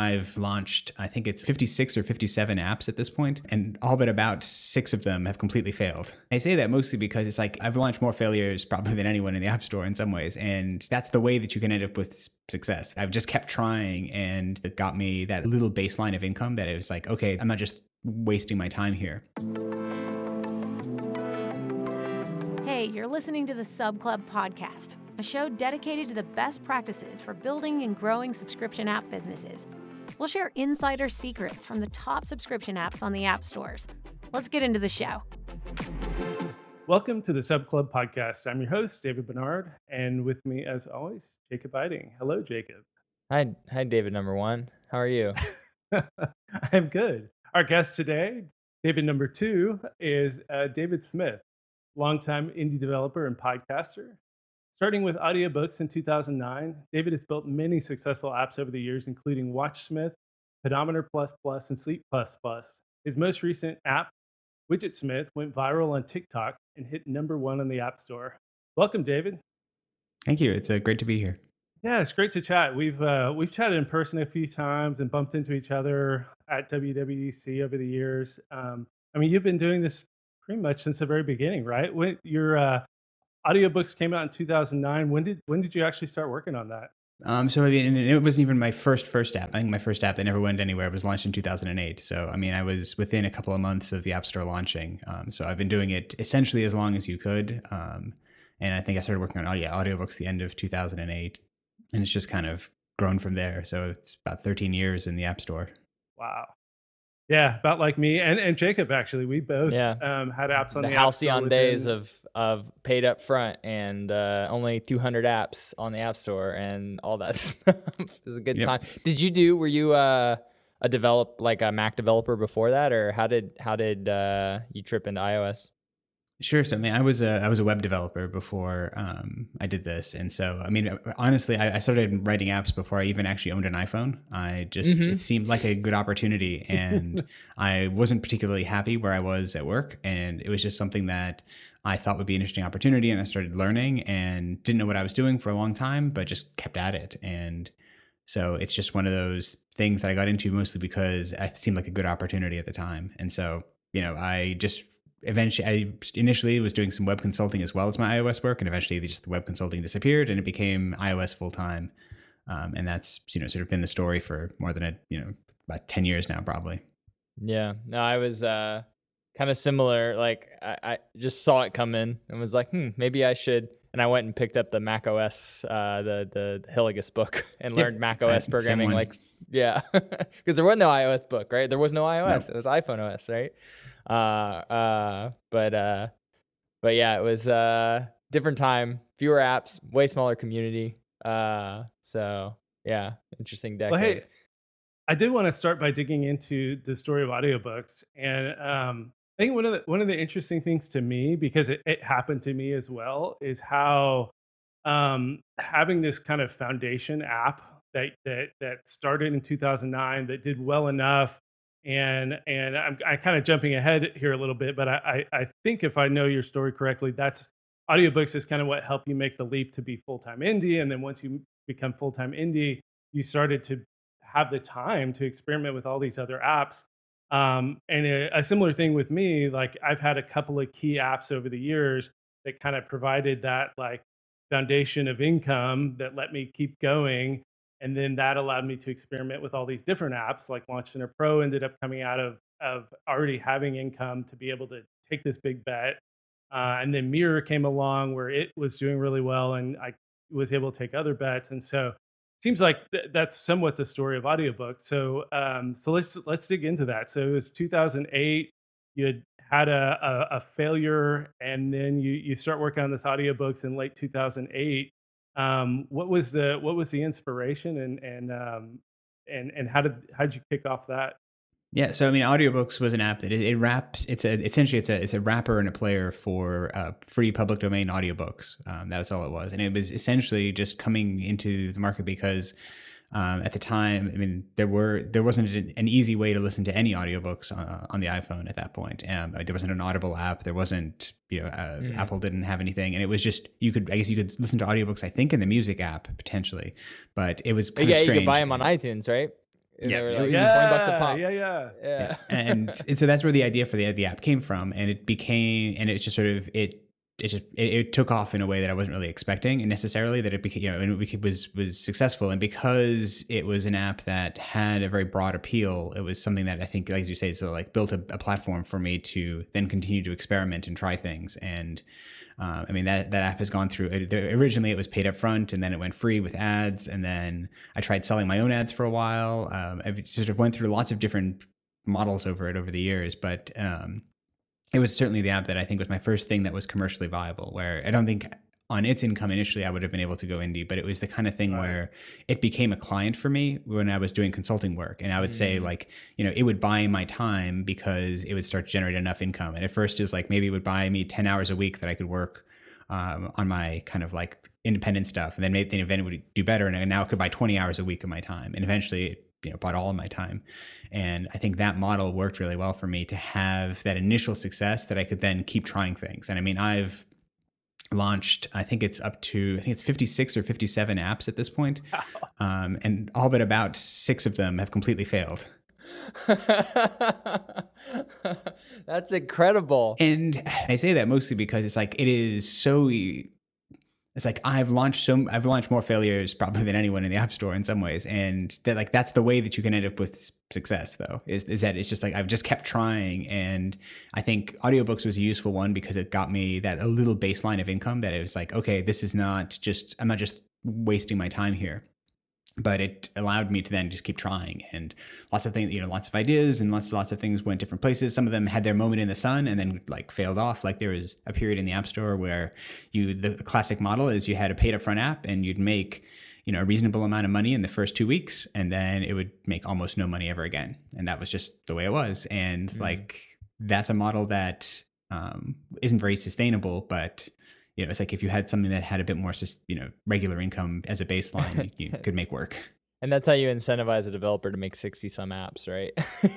I've launched, I think it's 56 or 57 apps at this point, and all but about six of them have completely failed. I say that mostly because it's like I've launched more failures probably than anyone in the App Store in some ways. And that's the way that you can end up with success. I've just kept trying and it got me that little baseline of income that it was like, okay, I'm not just wasting my time here. Hey, you're listening to the Sub Club podcast, a show dedicated to the best practices for building and growing subscription app businesses. We'll share insider secrets from the top subscription apps on the app stores. Let's get into the show. Welcome to the Sub Club podcast. I'm your host, David Barnard, and with me, as always, Jacob Eiting. Hello, Jacob. Hi, hi, David. Number one. How are you? I'm good. Our guest today, David number two, is uh, David Smith, longtime indie developer and podcaster. Starting with audiobooks in 2009, David has built many successful apps over the years, including WatchSmith, Pedometer Plus Plus, and Sleep Plus Plus. His most recent app, Widgetsmith, went viral on TikTok and hit number one on the App Store. Welcome, David. Thank you. It's uh, great to be here. Yeah, it's great to chat. We've uh, we've chatted in person a few times and bumped into each other at WWDC over the years. Um, I mean, you've been doing this pretty much since the very beginning, right? When your uh, audiobooks came out in 2009, when did when did you actually start working on that? Um, so I mean, it wasn't even my first first app. I think my first app that never went anywhere was launched in 2008. So I mean, I was within a couple of months of the App Store launching. Um, so I've been doing it essentially as long as you could. Um, and I think I started working on audio audiobooks the end of 2008 and it's just kind of grown from there. So it's about 13 years in the App Store. Wow. Yeah, about like me and, and Jacob actually, we both yeah. um, had apps on the, app. the halcyon days of of paid up front and uh, only 200 apps on the App Store and all that stuff. it was a good yep. time. Did you do? Were you uh, a develop like a Mac developer before that, or how did how did uh, you trip into iOS? Sure. So I mean, I was a I was a web developer before um, I did this, and so I mean, honestly, I, I, started writing apps before I even actually owned an iPhone. I just mm-hmm. it seemed like a good opportunity, and I wasn't particularly happy where I was at work, and it was just something that I thought would be an interesting opportunity, and I started learning and didn't know what I was doing for a long time, but just kept at it, and so it's just one of those things that I got into mostly because it seemed like a good opportunity at the time, and so you know, I just eventually I initially was doing some web consulting as well as my iOS work, and eventually just the web consulting disappeared and it became iOS full time. Um, and that's you know sort of been the story for more than a you know about ten years now probably. Yeah, no, I was uh, kind of similar. Like I, I, just saw it come in and was like, hmm, maybe I should. And I went and picked up the Mac OS, uh, the the Hillegass book, and learned yep. Mac OS programming. Like, yeah, because there was no iOS book, right? There was no iOS. No. It was iPhone OS, right? Uh, uh, but uh, but yeah, it was uh different time, fewer apps, way smaller community. Uh, so yeah, interesting decade. Well, hey, I did want to start by digging into the story of audiobooks, and um, I think one of the one of the interesting things to me because it, it happened to me as well is how um, having this kind of foundation app that that that started in 2009 that did well enough and and I'm, I'm kind of jumping ahead here a little bit, but I, I, I think if I know your story correctly, that's audiobooks is kind of what helped you make the leap to be full time indie, and then once you become full time indie, you started to have the time to experiment with all these other apps. Um, and a, a similar thing with me, like I've had a couple of key apps over the years that kind of provided that like foundation of income that let me keep going and then that allowed me to experiment with all these different apps like launch center pro ended up coming out of of already having income to be able to take this big bet uh, and then mirror came along where it was doing really well and i was able to take other bets and so it seems like th- that's somewhat the story of audiobooks so um, so let's let's dig into that. So it was 2008 you had had a, a, a failure and then you you start working on this audiobooks in late 2008 um, what was the what was the inspiration and and um, and and how did how did you kick off that? Yeah, so I mean, audiobooks was an app that it, it wraps. It's a essentially it's a it's a wrapper and a player for uh, free public domain audiobooks. Um, that's all it was, and it was essentially just coming into the market because um, at the time, I mean, there were there wasn't an easy way to listen to any audiobooks on, uh, on the iPhone at that point. Um, there wasn't an Audible app. There wasn't, you know, uh, mm. Apple didn't have anything, and it was just you could, I guess, you could listen to audiobooks. I think in the music app potentially, but it was kind yeah, of strange. you could buy them on iTunes, right? And Yeah, they were it like was- yeah, bucks a pop. yeah, yeah. Yeah. and, and so that's where the idea for the the app came from, and it became, and it just sort of it it just it, it took off in a way that I wasn't really expecting, and necessarily that it became you know and it was was successful, and because it was an app that had a very broad appeal, it was something that I think, as you say, so like built a, a platform for me to then continue to experiment and try things, and uh, I mean that that app has gone through. It, originally, it was paid up front, and then it went free with ads, and then I tried selling my own ads for a while. Um, I sort of went through lots of different models over it over the years, but um, it was certainly the app that I think was my first thing that was commercially viable. Where I don't think on its income initially I would have been able to go indie, but it was the kind of thing Right. where it became a client for me when I was doing consulting work, and I would say Mm. like you know it would buy my time because it would start to generate enough income. And at first it was like maybe it would buy me ten hours a week that I could work um, on my kind of like independent stuff, and then maybe then eventually would do better, and now it could buy twenty hours a week of my time, and eventually it you know bought all of my time. And I think that model worked really well for me to have that initial success that I could then keep trying things. And I mean, I've launched, I think it's up to, I think it's 56 or 57 apps at this point. Um, and all but about six of them have completely failed. That's incredible. And I say that mostly because it's like, it is so, it's like I've launched so, I've launched more failures probably than anyone in the app store in some ways. And that like, that's the way that you can end up with success though, is, is that it's just like, I've just kept trying. And I think audiobooks was a useful one because it got me that a little baseline of income that it was like, okay, this is not just, I'm not just wasting my time here. But it allowed me to then just keep trying, and lots of things, you know, lots of ideas, and lots, lots of things went different places. Some of them had their moment in the sun, and then like failed off. Like there was a period in the App Store where you, the, the classic model is you had a paid upfront app, and you'd make, you know, a reasonable amount of money in the first two weeks, and then it would make almost no money ever again, and that was just the way it was. And Mm. like that's a model that um, isn't very sustainable, but you know, it's like if you had something that had a bit more, just you know, regular income as a baseline, you, you could make work. And that's how you incentivize a developer to make 60 some apps, right?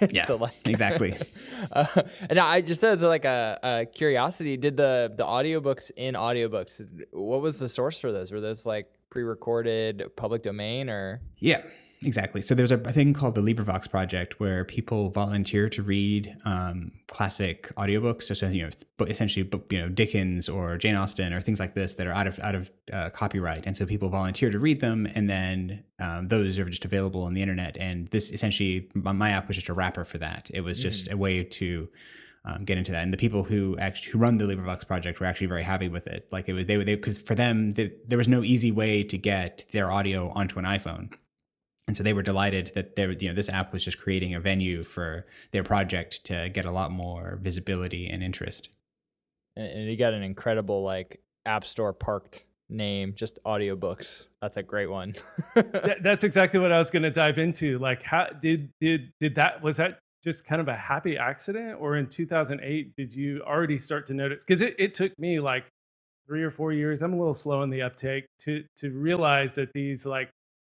Yeah, like- exactly. uh, and I just said, as like a, a curiosity, did the the audiobooks in audiobooks, what was the source for those? Were those like pre-recorded public domain or Yeah, exactly. So there's a, thing called the LibriVox project where people volunteer to read um, classic audiobooks, so, so you know, essentially you know Dickens or Jane Austen or things like this that are out of out of uh, copyright, and so people volunteer to read them, and then um, those are just available on the internet. And this essentially, my, my app was just a wrapper for that. It was just a way to um, get into that. And the people who actually who run the LibriVox project were actually very happy with it. Like it was they they because for them the, there was no easy way to get their audio onto an iPhone. And so they were delighted that there, you know, this app was just creating a venue for their project to get a lot more visibility and interest. and, and you got an incredible like app store parked name, just audiobooks. That's a great one. That- that's exactly what I was going to dive into. Like, how did did did that was that just kind of a happy accident, or in 2008 did you already start to notice? Because it, it took me like three or four years. I'm a little slow in the uptake to to realize that these like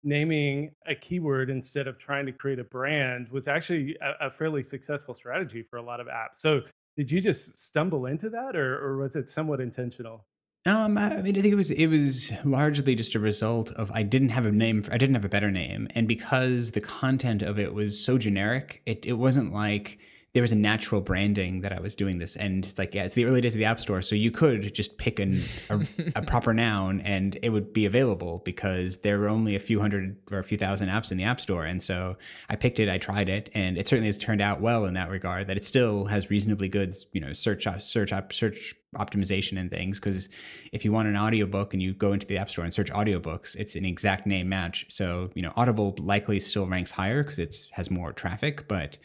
naming a keyword instead of trying to create a brand was actually a, a fairly successful strategy for a lot of apps. So did you just stumble into that, or or was it somewhat intentional? Um, I mean, I think it was it was largely just a result of I didn't have a name. For, I didn't have a better name, and because the content of it was so generic, it it wasn't like there was a natural branding that I was doing this. And it's like, yeah, it's the early days of the App Store, so you could just pick an, a, a proper noun and it would be available because there were only a few hundred or a few thousand apps in the App Store. And so I picked it, I tried it, and it certainly has turned out well in that regard. That it still has reasonably good, you know, search uh, search search optimization and things because if you want an audiobook and you go into the app store and search audiobooks it's an exact name match so you know audible likely still ranks higher because it has more traffic but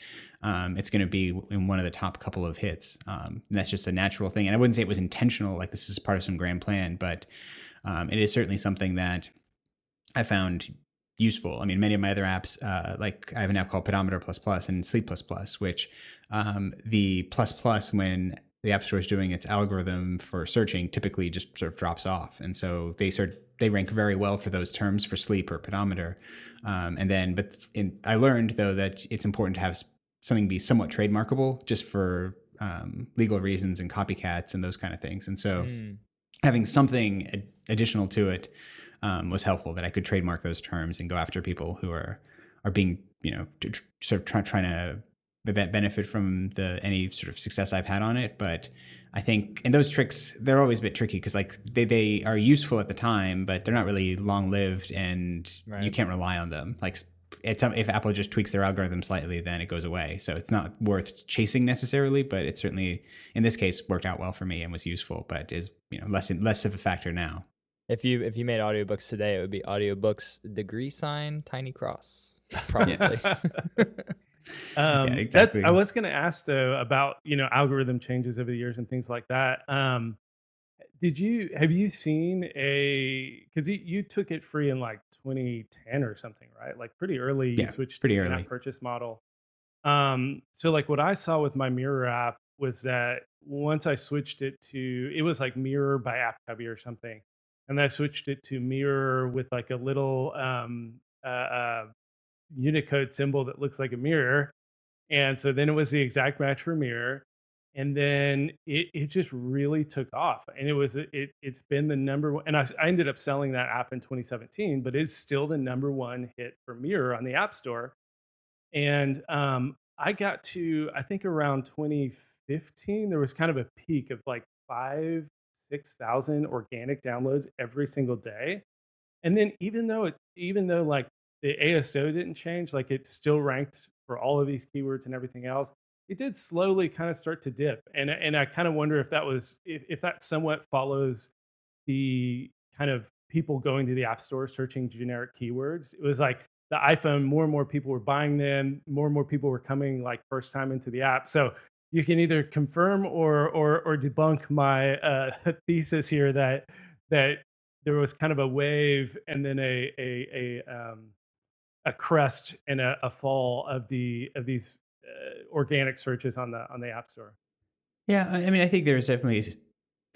um, it's going to be in one of the top couple of hits. Um, and that's just a natural thing. And i wouldn't say it was intentional like this is part of some grand plan but um, it is certainly something that i found useful. I mean many of my other apps uh, like i have an app called pedometer plus plus and sleep plus plus which um, the plus plus when the app store is doing its algorithm for searching typically just sort of drops off. And so they sort they rank very well for those terms for sleep or pedometer. Um, and then but in, i learned though that it's important to have something be somewhat trademarkable just for um, legal reasons and copycats and those kind of things and so Mm. having something ad- additional to it um, was helpful that i could trademark those terms and go after people who are are being you know sort of try, trying to benefit from the any sort of success I've had on it, but I think and those tricks they're always a bit tricky because like they, they are useful at the time, but they're not really long lived and right. you can't rely on them. Like it's, if Apple just tweaks their algorithm slightly, then it goes away. So it's not worth chasing necessarily, but it certainly in this case worked out well for me and was useful, but is you know less less of a factor now. If you if you made audiobooks today, it would be audiobooks degree sign tiny cross probably. um, yeah, exactly. I was going to ask though about you know algorithm changes over the years and things like that. Um, did you have you seen a because you, you took it free in like 2010 or something, right? Like pretty early. Yeah, you switched pretty to early purchase model. Um, so like what I saw with my Mirror app was that once I switched it to it was like Mirror by app AppCubby or something, and I switched it to Mirror with like a little um uh, uh Unicode symbol that looks like a mirror. And so then it was the exact match for mirror. And then it, it just really took off. And it was, it, it's been the number one. And I, I ended up selling that app in 2017, but it's still the number one hit for mirror on the App Store. And um, I got to, I think around 2015, there was kind of a peak of like five, 6,000 organic downloads every single day. And then even though it, even though like the ASO didn't change, like it still ranked for all of these keywords and everything else. It did slowly kind of start to dip, and and I kind of wonder if that was if, if that somewhat follows the kind of people going to the app store searching generic keywords. It was like the iPhone, more and more people were buying them, more and more people were coming like first time into the app. So you can either confirm or or or debunk my uh, thesis here that that there was kind of a wave and then a a a um, a crest and a, a fall of the of these uh, organic searches on the on the app store yeah i mean i think there's definitely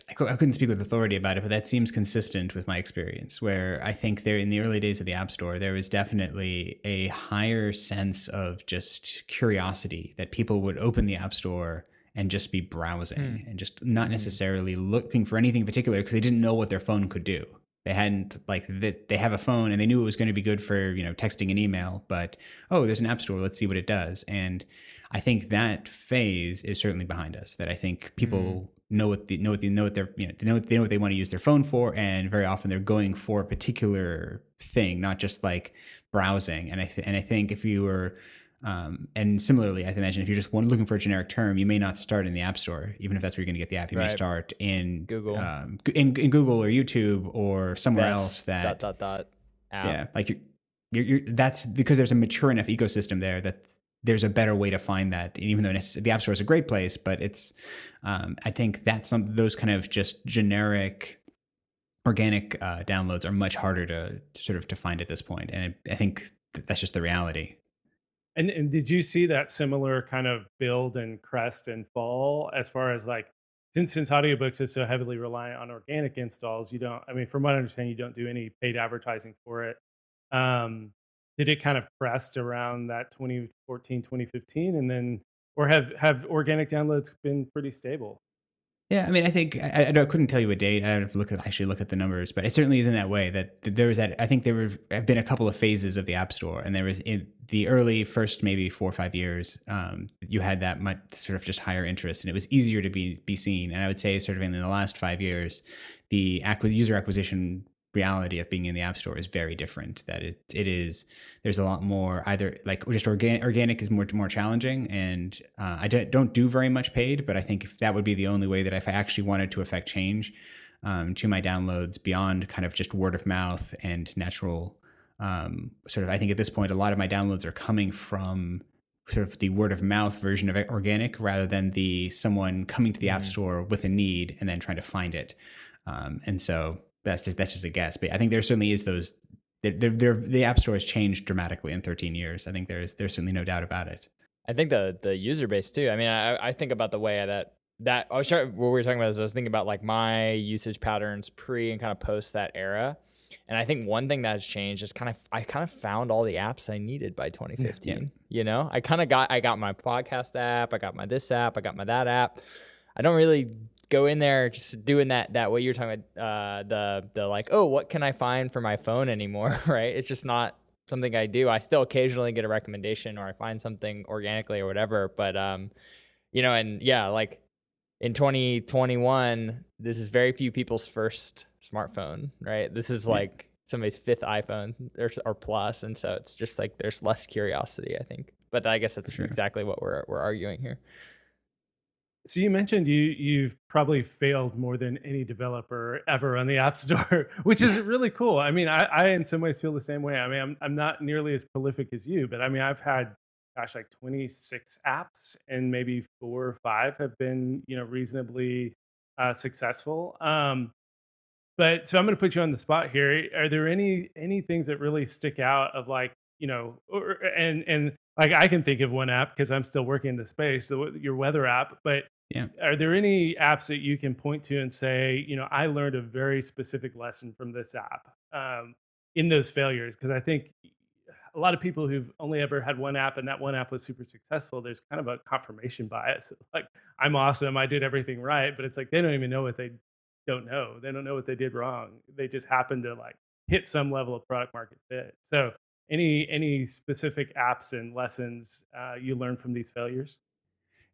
I couldn't speak with authority about it, but that seems consistent with my experience. Where I think there, in the early days of the App Store, there was definitely a higher sense of just curiosity that people would open the App Store and just be browsing mm. and just not hmm. necessarily looking for anything in particular because they didn't know what their phone could do they hadn't like that they have a phone and they knew it was going to be good for you know texting and email but oh there's an app store let's see what it does and i think that phase is certainly behind us that i think people mm. know what they know what they know what they're you know they know, they know what they want to use their phone for and very often they're going for a particular thing not just like browsing and i th- and i think if you were um, and similarly, I imagine if you're just one looking for a generic term, you may not start in the App Store, even if that's where you're going to get the app. You right. may start in Google, um, in, in, Google or YouTube or somewhere that's else. That dot dot dot. App. Yeah, like you're, you're, you're, that's because there's a mature enough ecosystem there that there's a better way to find that. And even though the App Store is a great place, but it's, um, I think that's some those kind of just generic organic uh, downloads are much harder to, to, sort of to find at this point. point, and I think that's just the reality. And, and did you see that similar kind of build and crest and fall as far as like since since audiobooks is so heavily reliant on organic installs, you don't I mean from what I understand you don't do any paid advertising for it. Um, did it kind of crest around that 2014 2015 and then or have have organic downloads been pretty stable? Yeah, I mean, I think I, I, couldn't tell you a date. I have to look at actually look at the numbers, but it certainly isn't that way. That there was that. I think there have been a couple of phases of the App Store, and there was in the early first maybe four or five years, um, you had that much sort of just higher interest, and it was easier to be be seen. And I would say, sort of in the last five years, the user acquisition reality of being in the app store is very different that it it is there's a lot more either like just organic organic is more more challenging and uh, I don't do very much paid but I think if that would be the only way that if I actually wanted to affect change um, to my downloads beyond kind of just word of mouth and natural um, sort of I think at this point a lot of my downloads are coming from sort of the word of mouth version of organic rather than the someone coming to the mm-hmm. app store with a need and then trying to find it um, and so that's just that's just a guess. But I think there certainly is those. They're, they're, the app store has changed dramatically in 13 years. I think there's there's certainly no doubt about it. I think the the user base too. I mean, I, I think about the way that that I was trying, what we were talking about is I was thinking about like my usage patterns pre and kind of post that era. And I think one thing that has changed is kind of I kind of found all the apps I needed by 2015. Yeah. You know, I kind of got I got my podcast app, I got my this app, I got my that app. I don't really go in there just doing that that way you're talking about uh, the the like oh what can I find for my phone anymore right it's just not something I do. I still occasionally get a recommendation or I find something organically or whatever. But um, you know, and yeah, like in 2021, this is very few people's first smartphone, right? This is like somebody's fifth iPhone or, or plus, and so it's just like there's less curiosity, I think. But I guess that's sure. exactly what we're we're arguing here. So you mentioned you you've probably failed more than any developer ever on the App Store, which is really cool. I mean, I, I in some ways feel the same way. I mean, I'm I'm not nearly as prolific as you, but I mean, I've had gosh, like 26 apps, and maybe four or five have been you know reasonably uh, successful. Um, but so I'm going to put you on the spot here. Are there any any things that really stick out of like you know, or, and and like I can think of one app because I'm still working in the space, the, your weather app. But yeah. Are there any apps that you can point to and say, you know, I learned a very specific lesson from this app um, in those failures? Because I think a lot of people who've only ever had one app and that one app was super successful, there's kind of a confirmation bias. Like, I'm awesome, I did everything right, but it's like they don't even know what they don't know. They don't know what they did wrong. They just happen to like hit some level of product market fit. So, any any specific apps and lessons uh, you learned from these failures?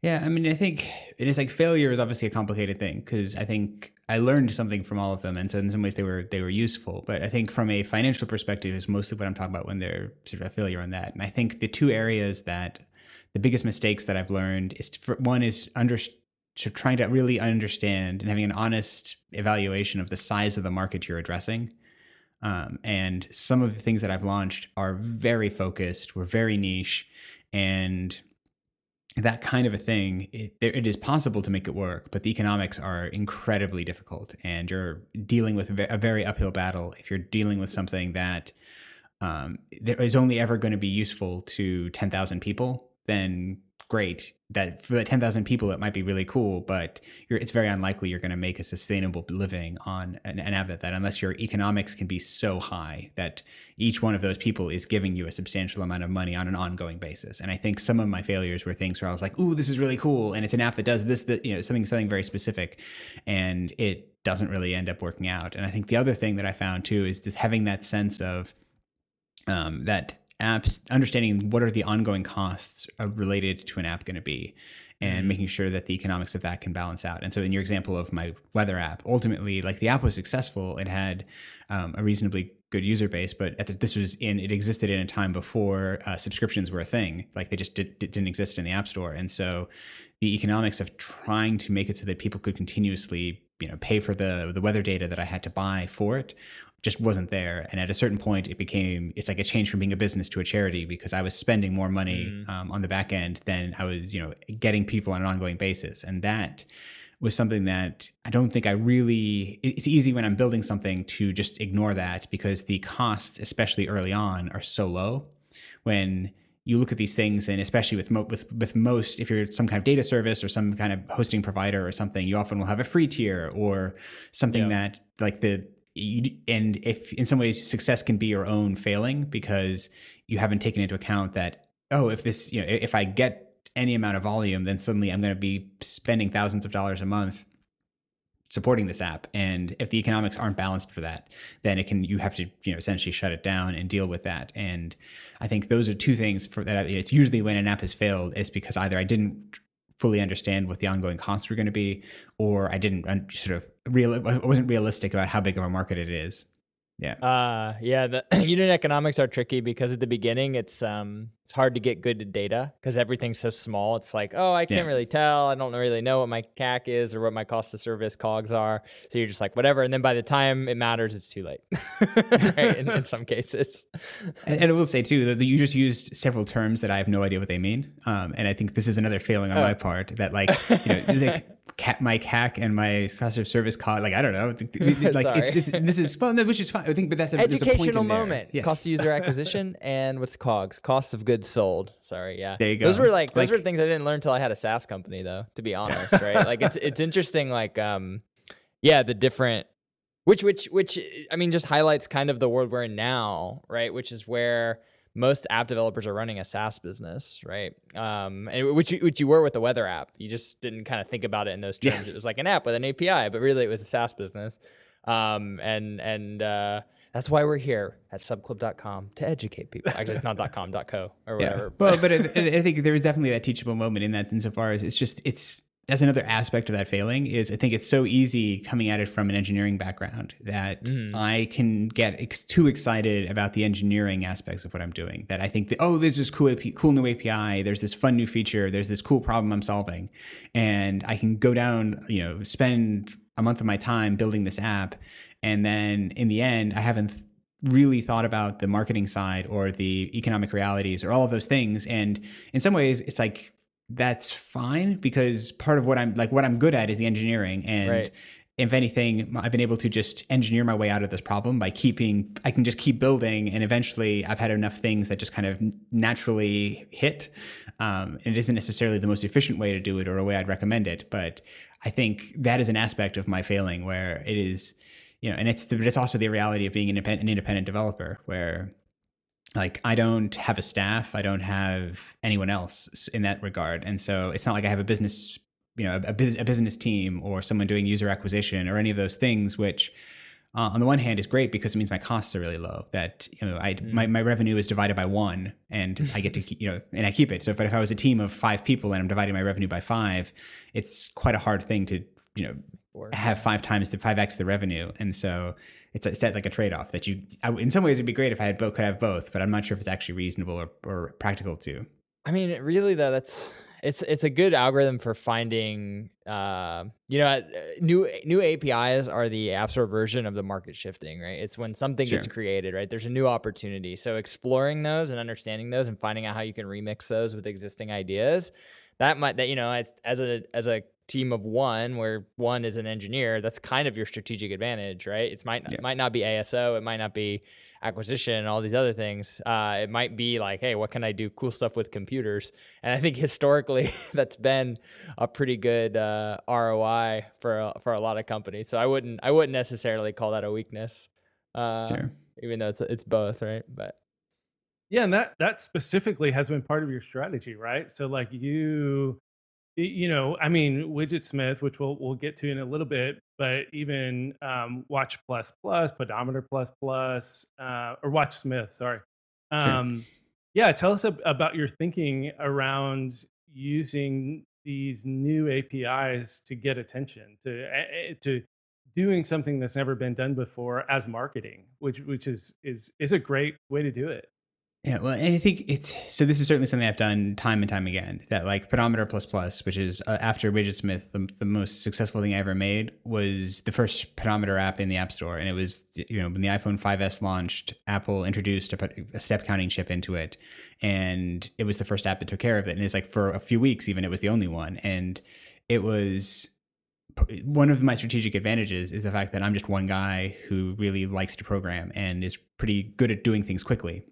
Yeah, I mean, I think it is like failure is obviously a complicated thing because I think I learned something from all of them, and so in some ways they were they were useful. But I think from a financial perspective is mostly what I'm talking about when they're sort of a failure on that. And I think the two areas that the biggest mistakes that I've learned is for, one is under trying to really understand and having an honest evaluation of the size of the market you're addressing. Um, and some of the things that I've launched are very focused, were very niche, and that kind of a thing, it, it is possible to make it work, but the economics are incredibly difficult, and you're dealing with a very uphill battle if you're dealing with something that um, is only ever going to be useful to 10,000 people. Then great that for the 10,000 people it might be really cool but it's very unlikely you're going to make a sustainable living on an, an app that unless your economics can be so high that each one of those people is giving you a substantial amount of money on an ongoing basis. And i think some of my failures were things where i was like ooh this is really cool and it's an app that does this that you know something something very specific and it doesn't really end up working out. And i think the other thing that i found too is just having that sense of um, that apps, understanding what are the ongoing costs related to an app going to be, and mm-hmm. making sure that the economics of that can balance out. And so, in your example of my weather app, ultimately, like the app was successful, it had um, a reasonably good user base, but the, this was in it existed in a time before uh, subscriptions were a thing. Like they just did, didn't exist in the app store, and so the economics of trying to make it so that people could continuously you know pay for the the weather data that I had to buy for it just wasn't there. And at a certain point, it became it's like a change from being a business to a charity because I was spending more money mm. um, on the back end than I was, you know, getting people on an ongoing basis, and that was something that I don't think I really. It's easy when I'm building something to just ignore that because the costs, especially early on, are so low. When you look at these things, and especially with mo- with with most, if you're some kind of data service or some kind of hosting provider or something, you often will have a free tier or something yeah. that like the and if in some ways success can be your own failing because you haven't taken into account that oh if this you know if i get any amount of volume then suddenly i'm going to be spending thousands of dollars a month supporting this app. And if the economics aren't balanced for that then it can you have to you know essentially shut it down and deal with that. And i think those are two things for that it's usually when an app has failed it's because either i didn't fully understand what the ongoing costs were going to be, or I didn't sort of real I wasn't realistic about how big of a market it is. Yeah. Uh yeah, the unit economics are tricky because at the beginning it's um it's hard to get good data because everything's so small. It's like, oh, I can't yeah. really tell. I don't really know what my CAC is or what my cost of service COGS are. So you're just like, whatever. And then by the time it matters, it's too late. right? In, in, some cases. And, and, I will say too that you just used several terms that I have no idea what they mean. Um, and I think this is another failing on oh. my part that like, you know, like my CAC and my cost of service cost. Like I don't know. Like it's, it's, this is well, which is fine. I think, but that's a, educational moment. Yes. Cost of user acquisition and what's COGS? Cost of goods sold. Sorry, yeah. There you go. Those were like those like, were things I didn't learn until I had a SaaS company, though. To be honest, right? Like it's it's interesting. Like um, yeah, the different which which which I mean just highlights kind of the world we're in now, right? Which is where most app developers are running a SaaS business, right? Um, and which which you were with the weather app. You just didn't kind of think about it in those terms. Yeah. It was like an app with an API, but really it was a SaaS business. Um, and and uh, that's why we're here at subclub.com to educate people. Actually, it's not .com, .co or whatever. Yeah. Well, but I, I think there was definitely that teachable moment in that insofar as it's just it's that's another aspect of that failing is I think it's so easy coming at it from an engineering background that mm. I can get ex- too excited about the engineering aspects of what I'm doing that I think that oh there's this cool AP- cool new API there's this fun new feature there's this cool problem I'm solving and I can go down you know spend a month of my time building this app and then in the end I haven't th- really thought about the marketing side or the economic realities or all of those things. And in some ways it's like that's fine because part of what I'm like what I'm good at is the engineering. And right. if anything I've been able to just engineer my way out of this problem by keeping I can just keep building. And eventually I've had enough things that just kind of naturally hit. Um, and it isn't necessarily the most efficient way to do it or a way I'd recommend it. But I think that is an aspect of my failing where it is you know and it's the, it's also the reality of being an independent, an independent developer where like I don't have a staff, I don't have anyone else in that regard, and so it's not like I have a business, you know, a, a business team or someone doing user acquisition or any of those things, which. Uh, on the one hand is great because it means my costs are really low that you know i mm. my, my revenue is divided by one and i get to keep, you know and i keep it so if, if i was a team of five people and i'm dividing my revenue by five it's quite a hard thing to you know have five times the five x the revenue and so it's, it's like a trade off that you. I, in some ways, it'd be great if I had both, could have both, but I'm not sure if it's actually reasonable or, or practical to. I mean, really though, that's it's it's a good algorithm for finding uh, you know uh, new new apis are the app store version of the market shifting right it's when something sure. gets created right there's a new opportunity so exploring those and understanding those and finding out how you can remix those with existing ideas that might that you know as, as a as a team of one where one is an engineer that's kind of your strategic advantage right? It's might yeah. it might not be aso it might not be acquisition and all these other things. Uh, it might be like hey what can i do cool stuff with computers? And i think historically that's been a pretty good uh, roi for a, for a lot of companies. So i wouldn't i wouldn't necessarily call that a weakness uh, sure. even though it's it's both right? But yeah and that that specifically has been part of your strategy right? So like you you know, I mean, Widgetsmith, which we'll we'll get to in a little bit, but even um, Watch Plus Plus, Pedometer Plus Plus, uh, or Watch Smith, sorry. Um, sure. Yeah, tell us ab- about your thinking around using these new APIs to get attention, to uh, to doing something that's never been done before as marketing, which which is is is a great way to do it. Yeah, well, and I think it's so. This is certainly something I've done time and time again. That like Pedometer Plus Plus, which is uh, after Widgetsmith, the, the most successful thing I ever made was the first pedometer app in the App Store, and it was you know when the iPhone 5s launched, Apple introduced a, a step counting chip into it, and it was the first app that took care of it. And it's like for a few weeks, even it was the only one, and it was one of my strategic advantages is the fact that I'm just one guy who really likes to program and is pretty good at doing things quickly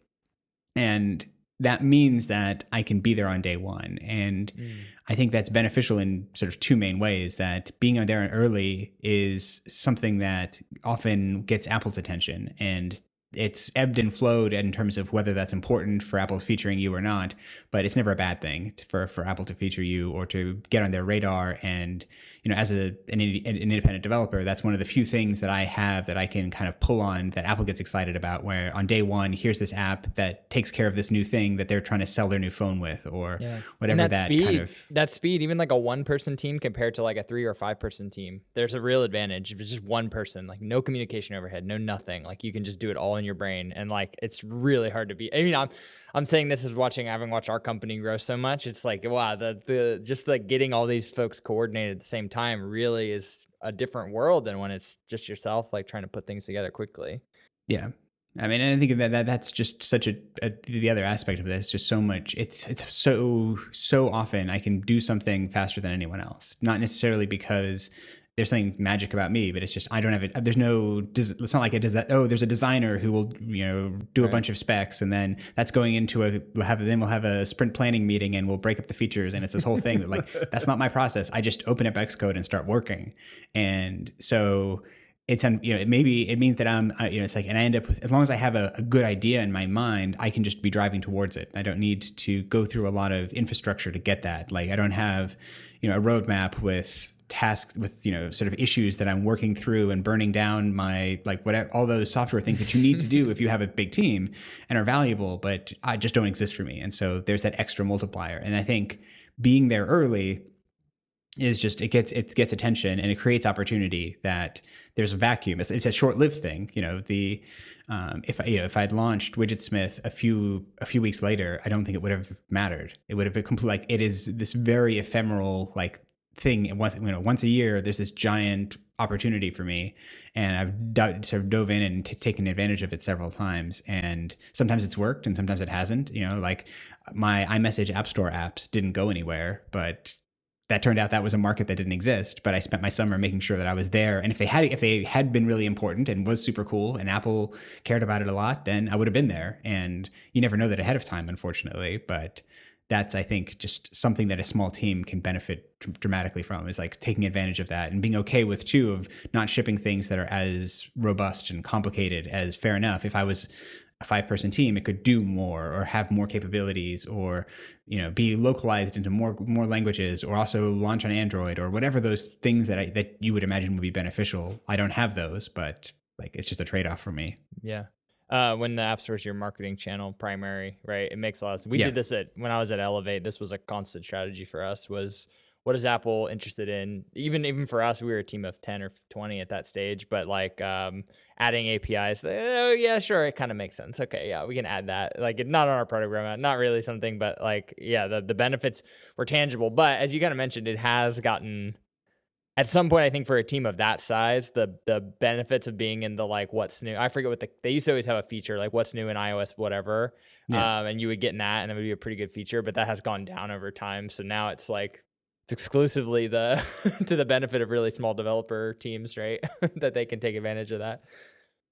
and that means that I can be there on day one. And mm. I think that's beneficial in sort of two main ways that being there early is something that often gets Apple's attention. And it's ebbed and flowed in terms of whether that's important for Apple featuring you or not, but it's never a bad thing for, for Apple to feature you or to get on their radar. And you know, as a an, an, independent developer, that's one of the few things that I have that I can kind of pull on that Apple gets excited about. Where on day one, here's this app that takes care of this new thing that they're trying to sell their new phone with, or yeah. whatever that, that speed, kind of that speed. Even like a one person team compared to like a three or five person team, there's a real advantage. If it's just one person, like no communication overhead, no nothing, like you can just do it all in your brain, and like it's really hard to be. I mean, I'm I'm saying this is watching, having watched our company grow so much. It's like wow, the the just like getting all these folks coordinated at the same time really is a different world than when it's just yourself like trying to put things together quickly. Yeah. I mean, I think that, that that's just such a, a, the other aspect of this. Just so much. It's it's so so often I can do something faster than anyone else. Not necessarily because there's something magic about me, but it's just I don't have it. Uh, there's no. It's not like a design. Oh, there's a designer who will you know do right. a bunch of specs, and then that's going into a. We'll have then we'll have a sprint planning meeting, and we'll break up the features, and it's this whole thing that like that's not my process. I just open up Xcode and start working, and so it's um, you know it maybe it means that I'm you know it's like and I end up with as long as I have a, a, good idea in my mind I can just be driving towards it I don't need to go through a lot of infrastructure to get that like I don't have you know a roadmap with tasked with you know sort of issues that I'm working through and burning down my like whatever all those software things that you need to do if you have a big team and are valuable, but I just don't exist for me. And so there's that extra multiplier. And I think being there early is just it gets it gets attention and it creates opportunity that there's a vacuum. It's, it's a short lived thing. You know the um, if I, you know if I'd launched Widgetsmith a few a few weeks later, I don't think it would have mattered. It would have been complete like it is this very ephemeral like thing. Once you know once a year, there's this giant opportunity for me, and I've do, sort of dove in and t- taken advantage of it several times. And sometimes it's worked, and sometimes it hasn't. You know, like my iMessage App Store apps didn't go anywhere, but that turned out that was a market that didn't exist but i spent my summer making sure that i was there and if they had if they had been really important and was super cool and apple cared about it a lot then i would have been there and you never know that ahead of time unfortunately but that's i think just something that a small team can benefit dramatically from is like taking advantage of that and being okay with too of not shipping things that are as robust and complicated as fair enough. If i was a five person team it could do more or have more capabilities or you know be localized into more more languages or also launch on android or whatever those things that I, that you would imagine would be beneficial. I don't have those but like it's just a trade-off for me. Yeah uh, when the app store is your marketing channel primary right it makes a lot of sense we yeah. did this at when i was at elevate this was a constant strategy for us was what is Apple interested in? Even even for us, we were a team of ten or twenty at that stage, but like um, adding APIs, oh yeah, sure, it kind of makes sense. Okay, yeah, we can add that. Like not on our product roadmap, not really something, but like yeah, the the benefits were tangible. But as you kind of mentioned, it has gotten at some point, I think for a team of that size, the the benefits of being in the like what's new. I forget what the they used to always have a feature like what's new in iOS, whatever. Yeah. Um, and you would get in that, and it would be a pretty good feature. But that has gone down over time. So now it's like it's exclusively the to the benefit of really small developer teams, right? that they can take advantage of that.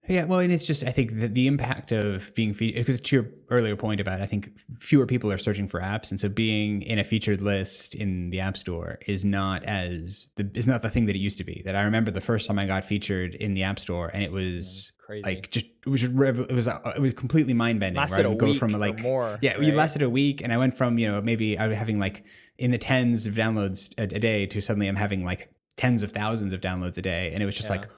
Yeah, well, and it's just I think the, the impact of being because to your earlier point about I think fewer people are searching for apps, and so being in a featured list in the App Store is not as the is not the thing that it used to be. That I remember the first time I got featured in the App Store, and it was Crazy. like just it was just it was it was completely mind bending. Lasted right? a go week from like more. Yeah, right? we lasted a week, and I went from you know maybe I was having like in the tens of downloads a, a day to suddenly I'm having like tens of thousands of downloads a day, and it was just yeah. like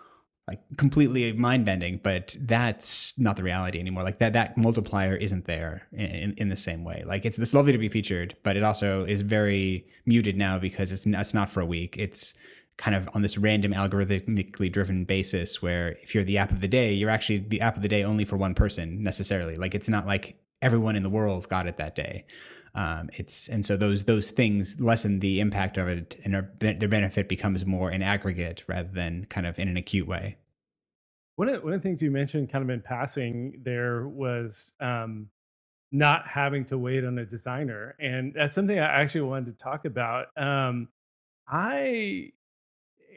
like completely mind bending. But that's not the reality anymore. Like that that multiplier isn't there in, in the same way. Like it's this lovely to be featured, but it also is very muted now because it's it's not for a week. It's kind of on this random algorithmically driven basis where if you're the app of the day, you're actually the app of the day only for one person necessarily. Like it's not like everyone in the world got it that day. Um, it's and so those those things lessen the impact of it, and their benefit becomes more in aggregate rather than kind of in an acute way. One of one of the things you mentioned, kind of in passing, there was um, not having to wait on a designer, and that's something I actually wanted to talk about. Um, I,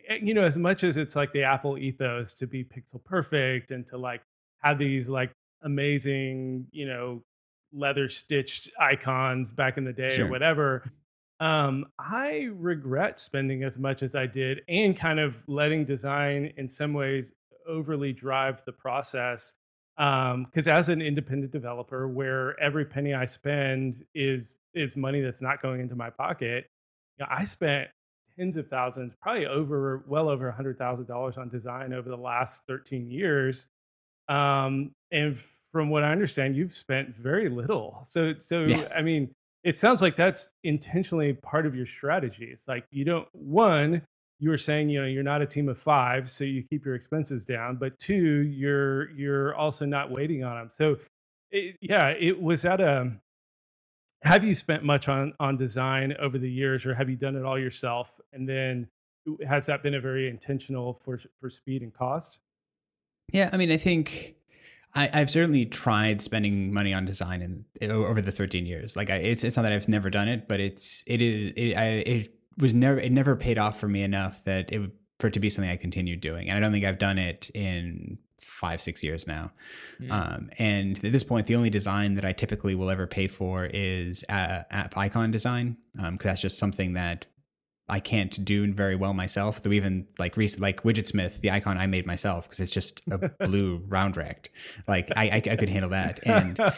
eh, you know, as much as it's like the Apple ethos to be pixel perfect and to like have these like amazing, you know, leather stitched icons back in the day sure. or whatever. Um, I regret spending as much as I did and kind of letting design in some ways overly drive the process. Because um, as an independent developer, where every penny I spend is is money that's not going into my pocket, you know, I spent tens of thousands, probably over well over a hundred thousand dollars on design over the last 13 years. Um, and from what I understand, you've spent very little. So, so yeah. I mean, it sounds like that's intentionally part of your strategy. It's like you don't one, you were saying you know you're not a team of five, so you keep your expenses down. But two, you're you're also not waiting on them. So, it, yeah, it was at a. Um, have you spent much on on design over the years, or have you done it all yourself? And then, has that been a very intentional for for speed and cost? Yeah, I mean, I think I, have certainly tried spending money on design in, over the 13 years. Like I, it's it's not that I've never done it, but it's it is it, I, it was never it never paid off for me enough that it for it to be something I continued doing. And I don't think I've done it in five six years now. Mm. Um, and at this point, the only design that I typically will ever pay for is app icon design because um, that's just something that I can't do very well myself. Though even like recent, like Widgetsmith, the icon I made myself because it's just a blue round rect. Like I, I, I, could handle that. And uh,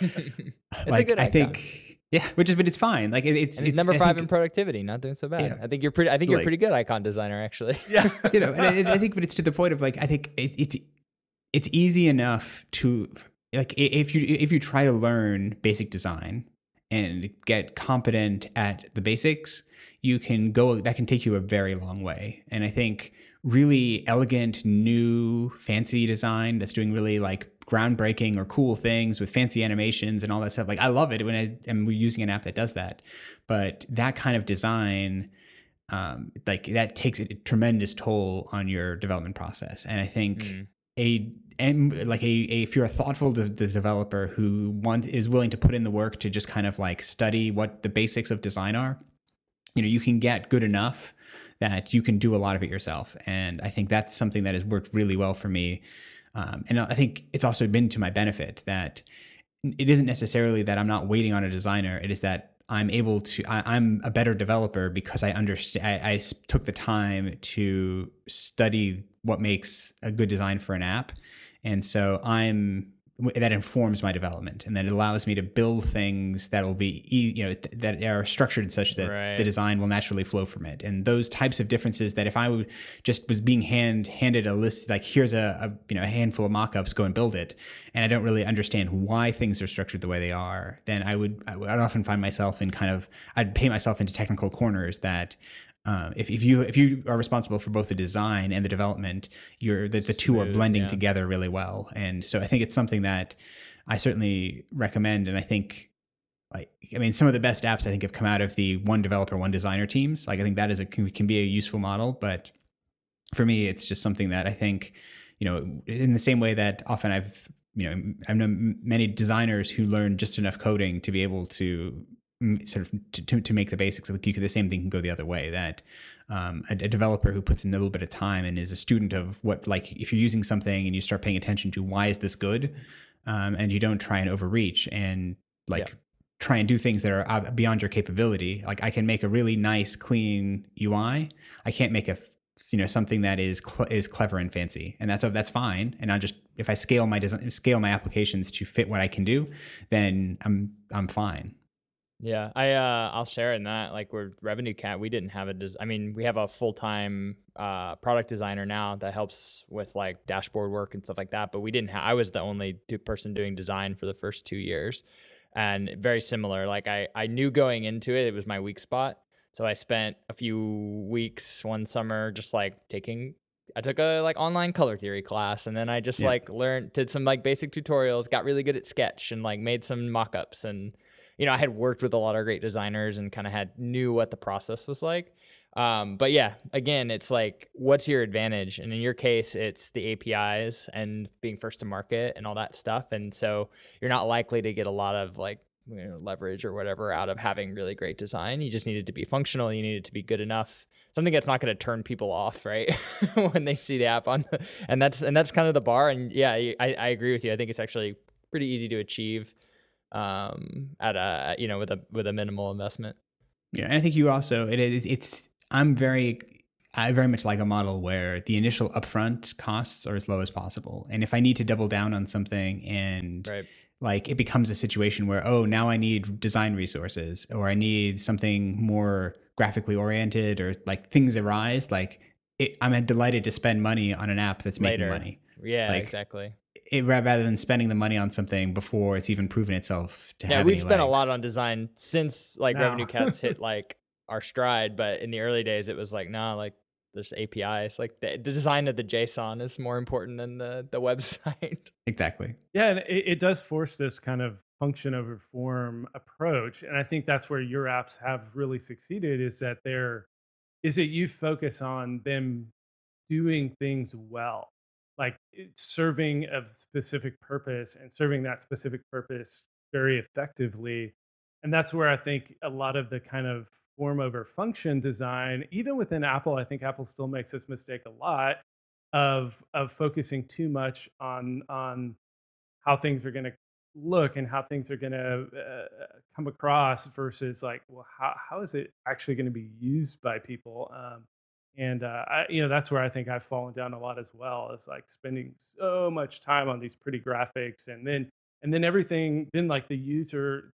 like I think, Yeah, which is but it's fine. Like it, it's, it's number I five think- in productivity, not doing so bad. Yeah. I think you're pretty. I think you're Like- pretty good icon designer, actually. Yeah. you know, and I, I think, but it's to the point of like, I think it, it's it's easy enough to like if you if you try to learn basic design and get competent at the basics, you can go. That can take you a very long way. And I think really elegant, new, fancy design that's doing really like groundbreaking or cool things with fancy animations and all that stuff. Like I love it when I am using an app that does that. But that kind of design um, like that takes a tremendous toll on your development process. And I think Mm. a and like a, a if you're a thoughtful de- de- developer who wants is willing to put in the work to just kind of like study what the basics of design are, you know, you can get good enough that you can do a lot of it yourself. And I think that's something that has worked really well for me. Um, and I think it's also been to my benefit that it isn't necessarily that I'm not waiting on a designer. It is that I'm able to. I, I'm a better developer because I understand. I took the time to study what makes a good design for an app, and so I'm that informs my development, and then it allows me to build things that will be, you know, that are structured such that Right. the design will naturally flow from it. And those types of differences that if I would just was being hand handed a list, like here's a, a you know a handful of mockups, go and build it, and I don't really understand why things are structured the way they are, then I would I would often find myself in kind of I'd paint myself into technical corners that. Um, if, if you if you are responsible for both the design and the development, you're the, the two are blending yeah. together really well, and so I think it's something that I certainly recommend, and I think like I mean some of the best apps I think have come out of the one developer one designer teams. Like I think that is a can, can be a useful model, but for me it's just something that I think you know in the same way that often I've you know I've known many designers who learn just enough coding to be able to sort of to, to, to make the basics like you could the same thing can go the other way that um, a, a developer who puts in a little bit of time and is a student of what like if you're using something and you start paying attention to why is this good um, and you don't try and overreach and like Yeah. try and do things that are uh, beyond your capability like i can make a really nice clean ui i can't make a you know something that is cl- is clever and fancy and that's that's fine and i just if i scale my design scale my applications to fit what i can do then i'm i'm fine Yeah, I uh, I'll share in that. Like we're RevenueCat, we didn't have a des- I mean, we have a full time uh, product designer now that helps with like dashboard work and stuff like that. But we didn't have. I was the only do- person doing design for the first two years, and very similar. Like I I knew going into it, it was my weak spot. So I spent a few weeks one summer just like taking. I took a like online color theory class, and then I just Yeah. like learned did some like basic tutorials, got really good at Sketch, and like made some mock-ups and you know, I had worked with a lot of great designers and kind of had knew what the process was like. Um, but yeah, again, it's like, what's your advantage? And in your case, it's the APIs and being first to market and all that stuff. And so you're not likely to get a lot of like you know, leverage or whatever out of having really great design. You just needed to be functional. You needed to be good enough. Something that's not going to turn people off, right? when they see the app on, and that's and that's kind of the bar. And yeah, I, I agree with you. I think it's actually pretty easy to achieve um, at a you know with a with a minimal investment. Yeah, and I think you also it, it it's I'm very I very much like a model where the initial upfront costs are as low as possible, and if I need to double down on something and Right. like it becomes a situation where oh now I need design resources or I need something more graphically oriented or like things arise like it, I'm delighted to spend money on an app that's making money. Yeah, Like, exactly. It, rather than spending the money on something before it's even proven itself to Yeah, have we've any spent a lot on design since like Now. RevenueCat's hit like our stride, but in the early days it was like nah, like this APIs, like the, the design of the JSON is more important than the the website. exactly. Yeah, and it, it does force this kind of function over form approach, and I think that's where your apps have really succeeded. Is that they're is that you focus on them doing things well, like serving a specific purpose and serving that specific purpose very effectively, and that's where I think a lot of the kind of form over function design, even within Apple, I think Apple still makes this mistake a lot of of focusing too much on on how things are going to look and how things are going to uh, come across versus like well how, how is it actually going to be used by people um, and uh, I, you know that's where i think i've fallen down a lot as well is like spending so much time on these pretty graphics and then and then everything then like the user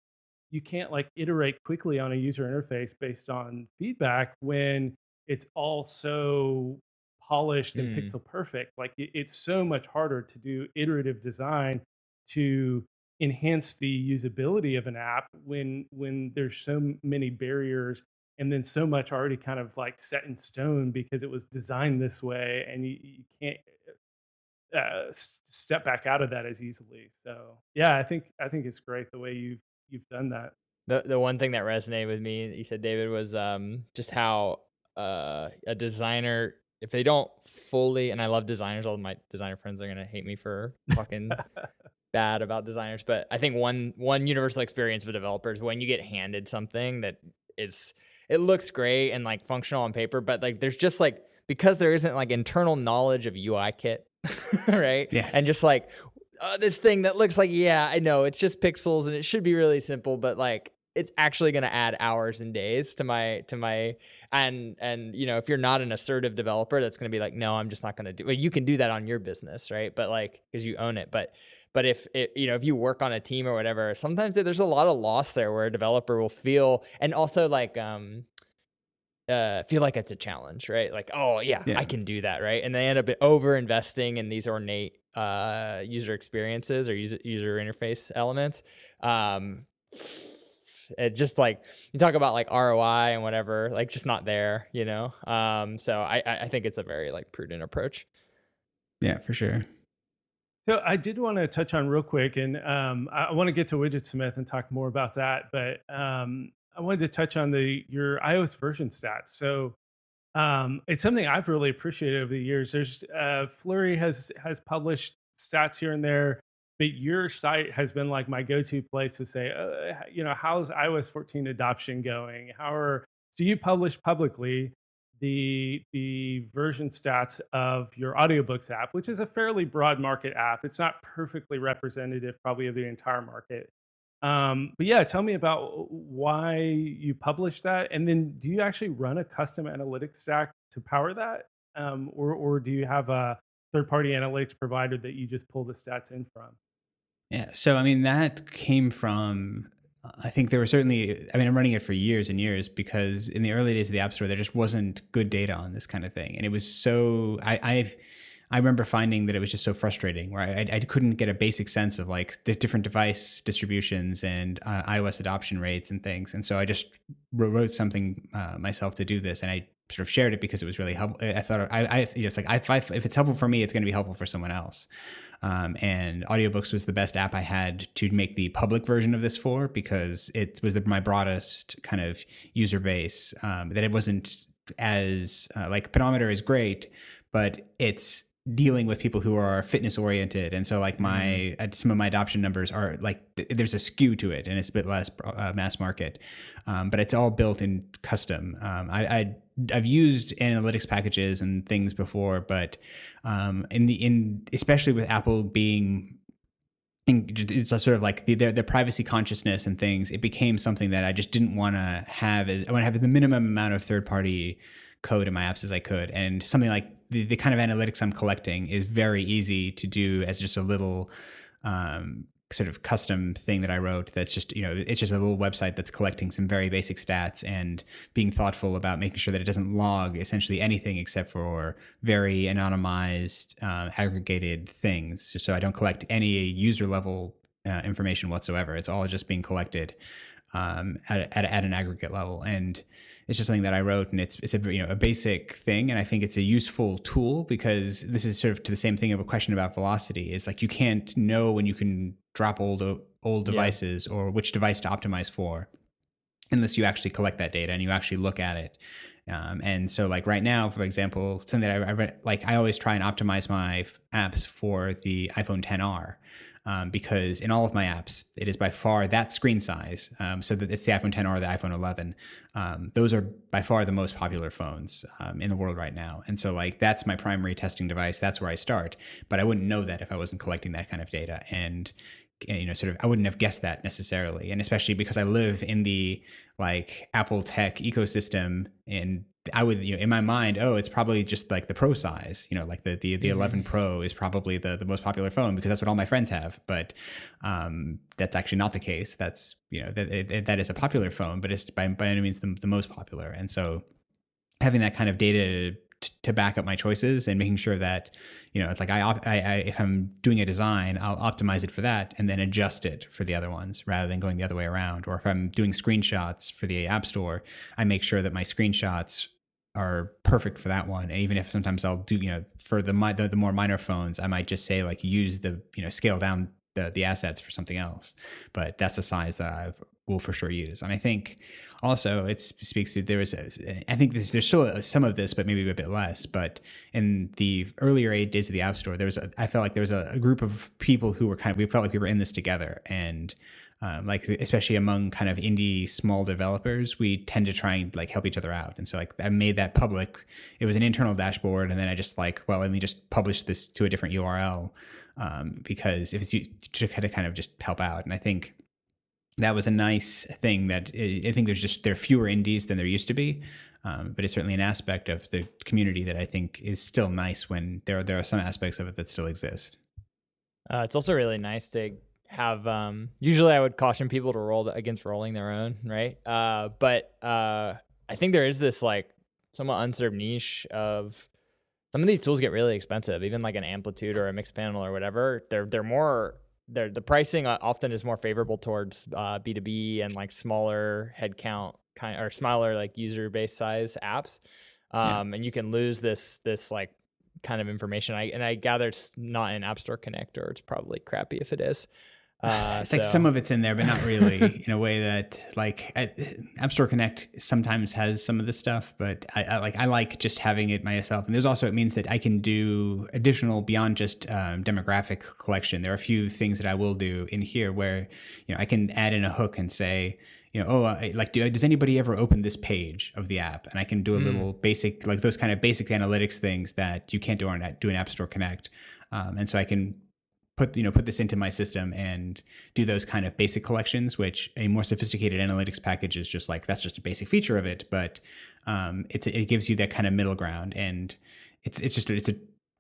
you can't like iterate quickly on a user interface based on feedback when it's all so polished and Mm. pixel perfect. Like it, it's so much harder to do iterative design to enhance the usability of an app when when there's so many barriers and then so much already kind of like set in stone because it was designed this way and you, you can't uh, step back out of that as easily. So yeah, I think I think it's great the way you've you've done that. The the one thing that resonated with me, you said, David, was um just how uh a designer, if they don't fully, and I love designers, all my designer friends are gonna hate me for fucking bad about designers, but I think one one universal experience of a developer is when you get handed something that is it looks great and like functional on paper, but like there's just like because there isn't like internal knowledge of UIKit, right? Yeah. And just like uh, this thing that looks like yeah, I know it's just pixels and it should be really simple, but like it's actually going to add hours and days to my to my and and you know if you're not an assertive developer that's going to be like no i'm just not going to do well you can do that on your business right but like because you own it but but if it, you know if you work on a team or whatever sometimes there's a lot of loss there where a developer will feel and also like um uh, feel like it's a challenge, right? Like, oh yeah, Yeah. I can do that, right? And they end up over investing in these ornate uh, user experiences or user user interface elements. Um, it just like you talk about like ROI and whatever, like just not there, you know. Um, so I I I think it's a very like prudent approach. Yeah, for sure. So I did want to touch on real quick, and um, I, want to get to Widgetsmith and talk more about that. But um, I wanted to touch on the your iOS version stats. So um, it's something I've really appreciated over the years. There's uh, Flurry has has published stats here and there, but your site has been like my go-to place to say, uh, you know, how's iOS 14 adoption going? How are so you publish publicly the the version stats of your audiobooks app, which is a fairly broad market app. It's not perfectly representative, probably of the entire market. Um, but yeah, tell me about why you publish that, and then do you actually run a custom analytics stack to power that, um, or or do you have a third party analytics provider that you just pull the stats in from? Yeah. So, I mean, that came from, I think there were certainly, I mean, I'm running it for years and years because in the early days of the App Store, there just wasn't good data on this kind of thing. And it was so, I, I've, I remember finding that it was just so frustrating where I, I couldn't get a basic sense of like the different device distributions and uh, iOS adoption rates and things. And so I just wrote, something uh, myself to do this and I sort of shared it because it was really helpful. I thought I, I you know, it's like if, I, if it's helpful for me, it's going to be helpful for someone else. Um, and audiobooks was the best app I had to make the public version of this for because it was the, my broadest kind of user base. Um, that it wasn't as uh, like pedometer is great, but it's dealing with people who are fitness oriented and so like my uh, some of my adoption numbers are like th- there's a skew to it and it's a bit less uh, mass market um, but it's all built in custom um, I, I I've used analytics packages and things before but um, in the in especially with Apple being it's a sort of like the, their, their privacy consciousness and things. It became something that I just didn't want to have. As I want to have the minimum amount of third party code in my apps as I could, and something like the, the kind of analytics I'm collecting is very easy to do as just a little um, sort of custom thing that I wrote. That's just you know it's just a little website that's collecting some very basic stats and being thoughtful about making sure that it doesn't log essentially anything except for very anonymized uh, aggregated things, just so I don't collect any user level uh, information whatsoever. It's all just being collected um, at, at, at an aggregate level and it's just something that I wrote, and it's it's a you know a basic thing, and I think it's a useful tool because this is sort of to the same thing of a question about velocity. Is like you can't know when you can drop old old devices yeah. or which device to optimize for, unless you actually collect that data and you actually look at it. Um, and so, like right now, for example, something that I, I like, I always try and optimize my f- apps for the iPhone 10R. Um, because in all of my apps, it is by far that screen size. Um, so that it's the iPhone 10 or the iPhone 11. Um, those are by far the most popular phones um, in the world right now. And so, like, that's my primary testing device. That's where I start. But I wouldn't know that if I wasn't collecting that kind of data. And you know, sort of, I wouldn't have guessed that necessarily. And especially because I live in the like Apple tech ecosystem and I would, you know, in my mind, oh, it's probably just like the pro size, you know, like the the, the mm-hmm. 11 Pro is probably the the most popular phone because that's what all my friends have. But um, that's actually not the case. That's you know that it, that is a popular phone, but it's by by any means the, the most popular. And so having that kind of data to back up my choices and making sure that you know it's like I, I, I, if i'm doing a design i'll optimize it for that and then adjust it for the other ones rather than going the other way around or if i'm doing screenshots for the app store i make sure that my screenshots are perfect for that one. And even if sometimes i'll do you know for the the, the more minor phones i might just say like use the you know scale down the, the assets for something else. But that's a size that i will for sure use. And i think also it speaks to there was a, I think there's, there's still some of this but maybe a bit less. But in the earlier eight days of the app store there was a, I felt like there was a, a group of people who were kind of we felt like we were in this together. And um, like especially among kind of indie small developers we tend to try and like help each other out and so like i made that public it was an internal dashboard and then i just like well let me just publish this to a different url um, because if it's you to kind of kind of just help out and i think that was a nice thing that I think there's just there are fewer indies than there used to be. Um, but it's certainly an aspect of the community that I think is still nice when there are, there are some aspects of it that still exist. Uh, it's also really nice to have. Um, usually, I would caution people to roll against rolling their own, right? Uh, but uh, I think there is this like somewhat unserved niche of some of these tools get really expensive. Even like an amplitude or a Mixpanel or whatever, they're they're more the the pricing uh, often is more favorable towards uh, B2B and like smaller headcount kind or smaller like user base size apps. Um, yeah. and you can lose this this like kind of information. I and I gather it's not in App Store Connect or it's probably crappy if it is. Uh, it's so. like some of it's in there, but not really in a way that like App Store Connect sometimes has some of this stuff, but I, I, like I like just having it myself. And there's also it means that I can do additional beyond just um, demographic collection. There are a few things that I will do in here where you know I can add in a hook and say you know, oh, uh, like, do, does anybody ever open this page of the app? And I can do a mm. little basic, like those kind of basic analytics things that you can't do on do an App Store Connect. Um, and so I can put you know put this into my system and do those kind of basic collections which a more sophisticated analytics package is just like that's just a basic feature of it but um, it's it gives you that kind of middle ground. And it's it's just it's a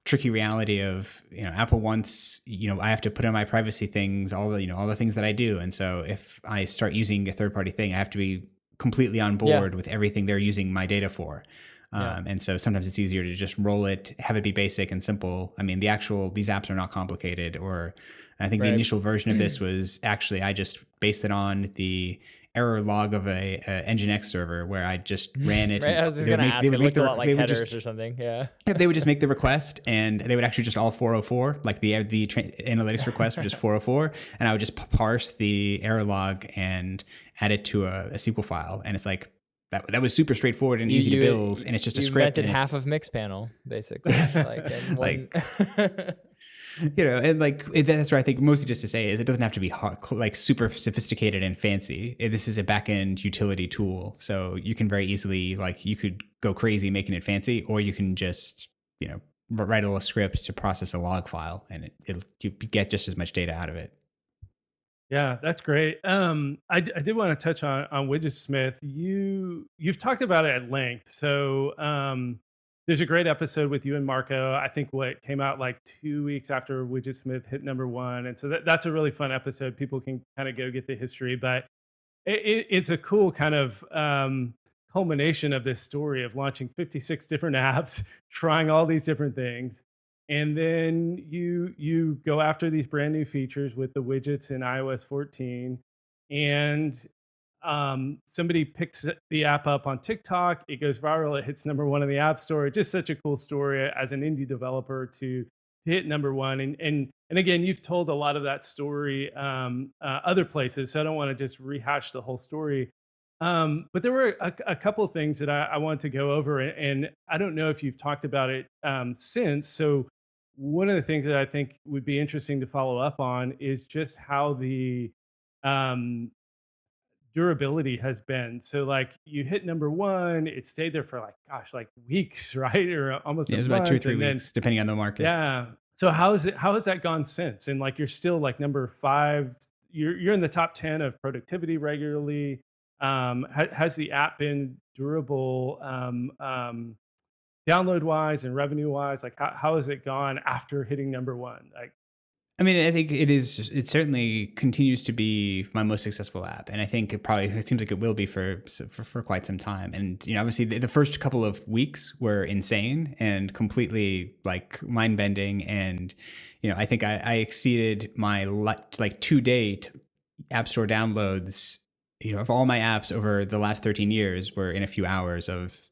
tricky reality of you know apple wants you know i have to put in my privacy things all the you know all the things that i do. And so if i start using a third party thing i have to be completely on board yeah. with everything they're using my data for yeah. Um, and so sometimes it's easier to just roll it, have it be basic and simple. I mean, the actual, these apps are not complicated. Or I think right. the initial version of this was actually, I just based it on the error log of a, a Nginx server where I just ran it. right, I was just going to ask. They would it looked the, a like headers just, or something. Yeah. They would just make the request, and they would actually just all 404, like the the tra- analytics request was just 404, and I would just parse the error log and add it to a, a SQL file, and it's like that, that was super straightforward and you, easy you, to build, and it's just a script. You half of Mixpanel, basically. like, like you know, and like that's what I think mostly just to say is it doesn't have to be hard, like super sophisticated and fancy. This is a backend utility tool, so you can very easily like you could go crazy making it fancy, or you can just you know write a little script to process a log file, and it, it'll you get just as much data out of it. Yeah, that's great. Um, I, I did want to touch on on Widgetsmith. You you've talked about it at length. So um, there's a great episode with you and Marco. I think what came out like two weeks after Widgetsmith hit number one, and so that, that's a really fun episode. People can kind of go get the history, but it, it, it's a cool kind of um, culmination of this story of launching 56 different apps, trying all these different things and then you you go after these brand new features with the widgets in iOS 14 and um, somebody picks the app up on TikTok it goes viral it hits number 1 in the app store. It's just such a cool story as an indie developer to, to hit number 1 and and and again you've told a lot of that story um, uh, other places so I don't want to just rehash the whole story. Um, but there were a, a couple of things that I, I wanted to go over, and, and, I don't know if you've talked about it um, since. So one of the things that I think would be interesting to follow up on is just how the um, durability has been. So, like, you hit number one, it stayed there for like, gosh, like weeks, right, or almost. Yeah, it was about two or three weeks, then, depending on the market. Yeah. So how is it? How has that gone since? And like, you're still like number five. You're you're in the top ten of productivity regularly. Um, ha- has the app been durable um, um, download wise and revenue wise? Like, how, how has it gone after hitting number one? Like, I mean, I think it is. It certainly continues to be my most successful app, and I think it probably it seems like it will be for for, for quite some time. And you know, obviously, the, the first couple of weeks were insane and completely like mind bending. And you know, I think I, I exceeded my like to date App Store downloads. You know, of all my apps over the last thirteen years were in a few hours of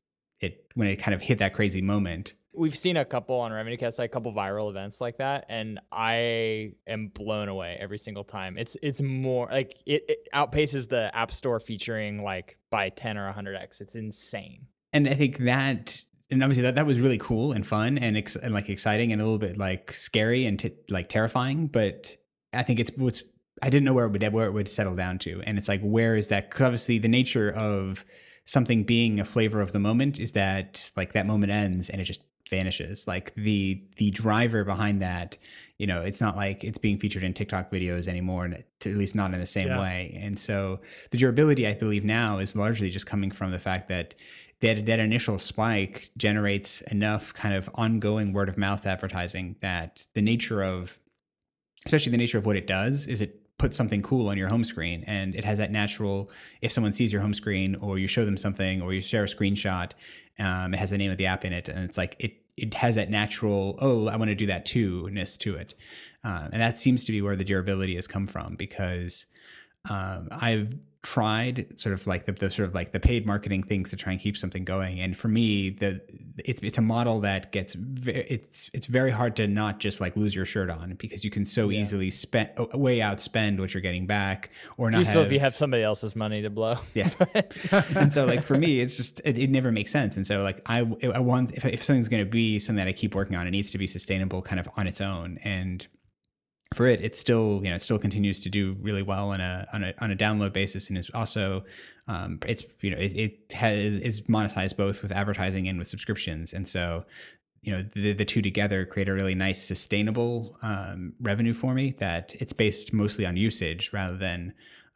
when it kind of hit that crazy moment we've seen a couple on RevenueCat, like a couple viral events like that, and I am blown away every single time. It's it's more like it, it outpaces the App Store featuring like by ten or hundred x. It's insane. And I think that and obviously that, that was really cool and fun and, ex- and like exciting and a little bit like scary and t- like terrifying but i think it's what's i didn't know where it would where it would settle down to and it's like where is that because obviously the nature of something being a flavor of the moment is that like that moment ends and it just vanishes like the the driver behind that you know it's not like it's being featured in tiktok videos anymore and at least not in the same yeah. way and so the durability i believe now is largely just coming from the fact that that that initial spike generates enough kind of ongoing word of mouth advertising that the nature of especially the nature of what it does is it puts something cool on your home screen and it has that natural if someone sees your home screen or you show them something or you share a screenshot um, it has the name of the app in it, and it's like it it has that natural oh I want to do that too ness to it, um, and that seems to be where the durability has come from because um, I've tried sort of like the, the, sort of like the paid marketing things to try and keep something going. And for me the it's, it's a model that gets ve- it's it's very hard to not just like lose your shirt on because you can so yeah. easily spend way outspend what you're getting back or not so if you have somebody else's money to blow. Yeah. And so like for me it's just it, it never makes sense. And so like i i want if, if something's going to be something that i keep working on it needs to be sustainable kind of on its own. And for it, it still you know it still continues to do really well on a on a on a download basis, and is also um, it's you know it, it has is monetized both with advertising and with subscriptions, and so you know the the two together create a really nice sustainable um, revenue for me. That it's based mostly on usage rather than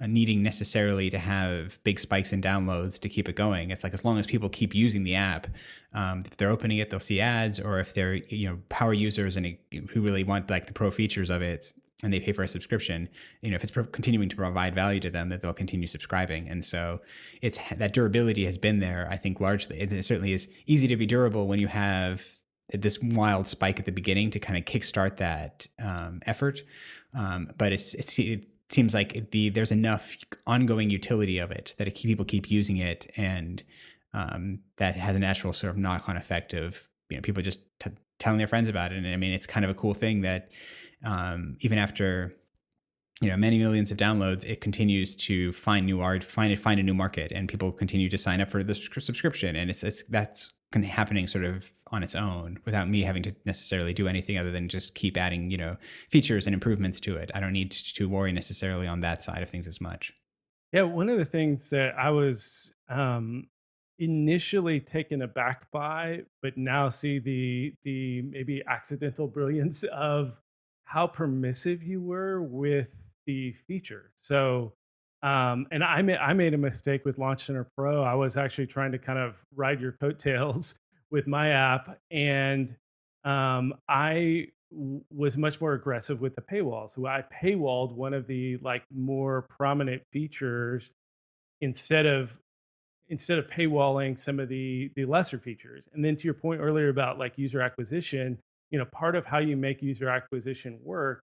needing necessarily to have big spikes in downloads to keep it going. It's like as long as people keep using the app, um, if they're opening it, they'll see ads, or if they're you know power users and who really want like the pro features of it, and they pay for a subscription, you know, if it's pro- continuing to provide value to them, that they'll continue subscribing. And so it's that durability has been there, I think, largely. It certainly is easy to be durable when you have this wild spike at the beginning to kind of kickstart that um, effort. Um, but it's, it's, it seems like the there's enough ongoing utility of it that it, people keep using it, and um, that has a natural sort of knock-on effect of you know people just t- telling their friends about it. And I mean, it's kind of a cool thing that um, even after you know many millions of downloads, it continues to find new art, find find a new market, and people continue to sign up for the subscription. And it's it's that's happening sort of on its own without me having to necessarily do anything other than just keep adding you know features and improvements to it. I don't need to worry necessarily on that side of things as much. Yeah, one of the things that I was um, initially taken aback by, but now see the the maybe accidental brilliance of how permissive you were with the feature. So, um, and I made I made a mistake with Launch Center Pro. I was actually trying to kind of ride your coattails with my app, and um, I w- was much more aggressive with the paywall. So I paywalled one of the like more prominent features instead of instead of paywalling some of the the lesser features. And then to your point earlier about like user acquisition, you know part of how you make user acquisition work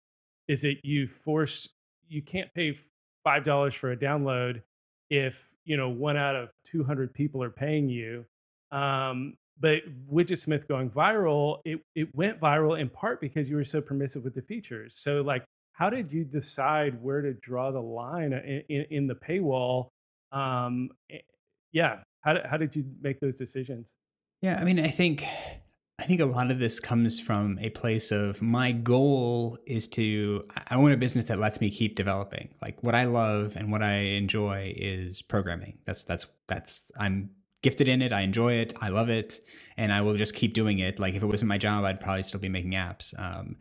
is that you force you can't pay five dollars for a download if you know one out of 200 people are paying you um, but widgetsmith going viral it, it went viral in part because you were so permissive with the features. So like how did you decide where to draw the line in, in, in the paywall? Um, eh, yeah how, how did you make those decisions? Yeah i mean i think I think a lot of this comes from a place of my goal is to I want a business that lets me keep developing. Like what I love and what I enjoy is programming. That's that's that's I'm gifted in it. I enjoy it. I love it, and I will just keep doing it. Like if it wasn't my job, I'd probably still be making apps. Um,